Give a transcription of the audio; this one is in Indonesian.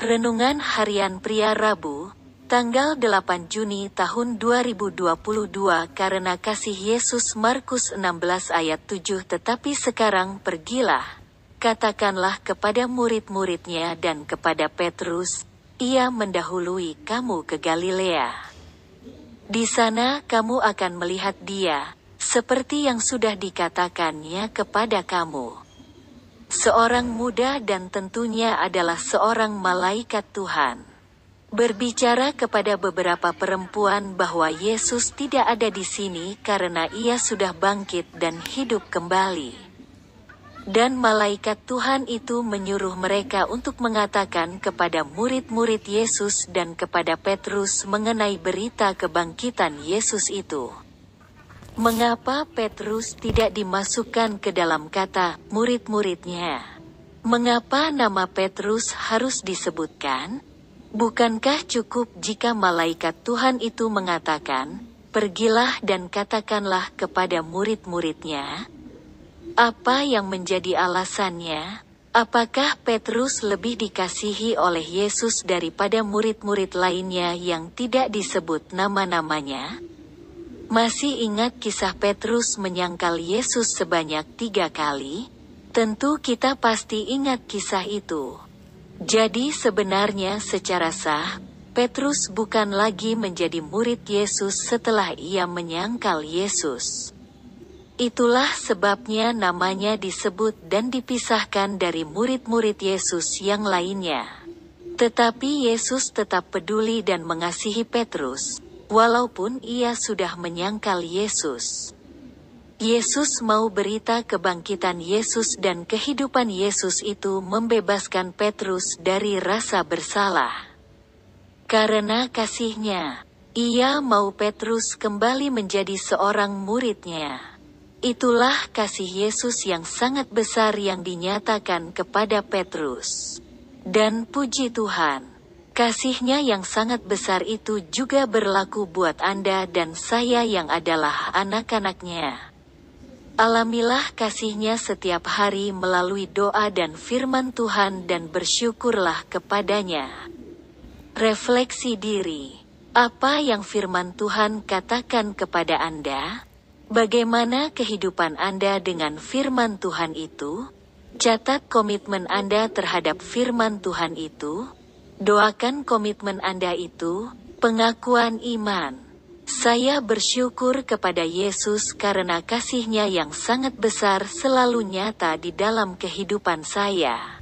Renungan Harian Pria Rabu, tanggal 8 Juni tahun 2022 karena kasih Yesus Markus 16 ayat 7 tetapi sekarang pergilah, katakanlah kepada murid-muridnya dan kepada Petrus, ia mendahului kamu ke Galilea. Di sana kamu akan melihat dia, seperti yang sudah dikatakannya kepada kamu. Seorang muda dan tentunya adalah seorang malaikat Tuhan. Berbicara kepada beberapa perempuan bahwa Yesus tidak ada di sini karena ia sudah bangkit dan hidup kembali. Dan malaikat Tuhan itu menyuruh mereka untuk mengatakan kepada murid-murid Yesus dan kepada Petrus mengenai berita kebangkitan Yesus itu. Mengapa Petrus tidak dimasukkan ke dalam kata murid-muridnya? Mengapa nama Petrus harus disebutkan? Bukankah cukup jika malaikat Tuhan itu mengatakan, "Pergilah dan katakanlah kepada murid-muridnya"? Apa yang menjadi alasannya? Apakah Petrus lebih dikasihi oleh Yesus daripada murid-murid lainnya yang tidak disebut nama-namanya? Masih ingat kisah Petrus menyangkal Yesus sebanyak tiga kali? Tentu kita pasti ingat kisah itu. Jadi sebenarnya secara sah, Petrus bukan lagi menjadi murid Yesus setelah ia menyangkal Yesus. Itulah sebabnya namanya disebut dan dipisahkan dari murid-murid Yesus yang lainnya. Tetapi Yesus tetap peduli dan mengasihi Petrus, walaupun ia sudah menyangkal Yesus. Yesus mau berita kebangkitan Yesus dan kehidupan Yesus itu membebaskan Petrus dari rasa bersalah. Karena kasihnya, ia mau Petrus kembali menjadi seorang muridnya. Itulah kasih Yesus yang sangat besar yang dinyatakan kepada Petrus. Dan puji Tuhan, Kasihnya yang sangat besar itu juga berlaku buat Anda dan saya yang adalah anak-anaknya. Alamilah kasihnya setiap hari melalui doa dan firman Tuhan dan bersyukurlah kepadanya. Refleksi diri. Apa yang firman Tuhan katakan kepada Anda? Bagaimana kehidupan Anda dengan firman Tuhan itu? Catat komitmen Anda terhadap firman Tuhan itu. Doakan komitmen Anda itu, pengakuan iman. Saya bersyukur kepada Yesus karena kasihnya yang sangat besar selalu nyata di dalam kehidupan saya.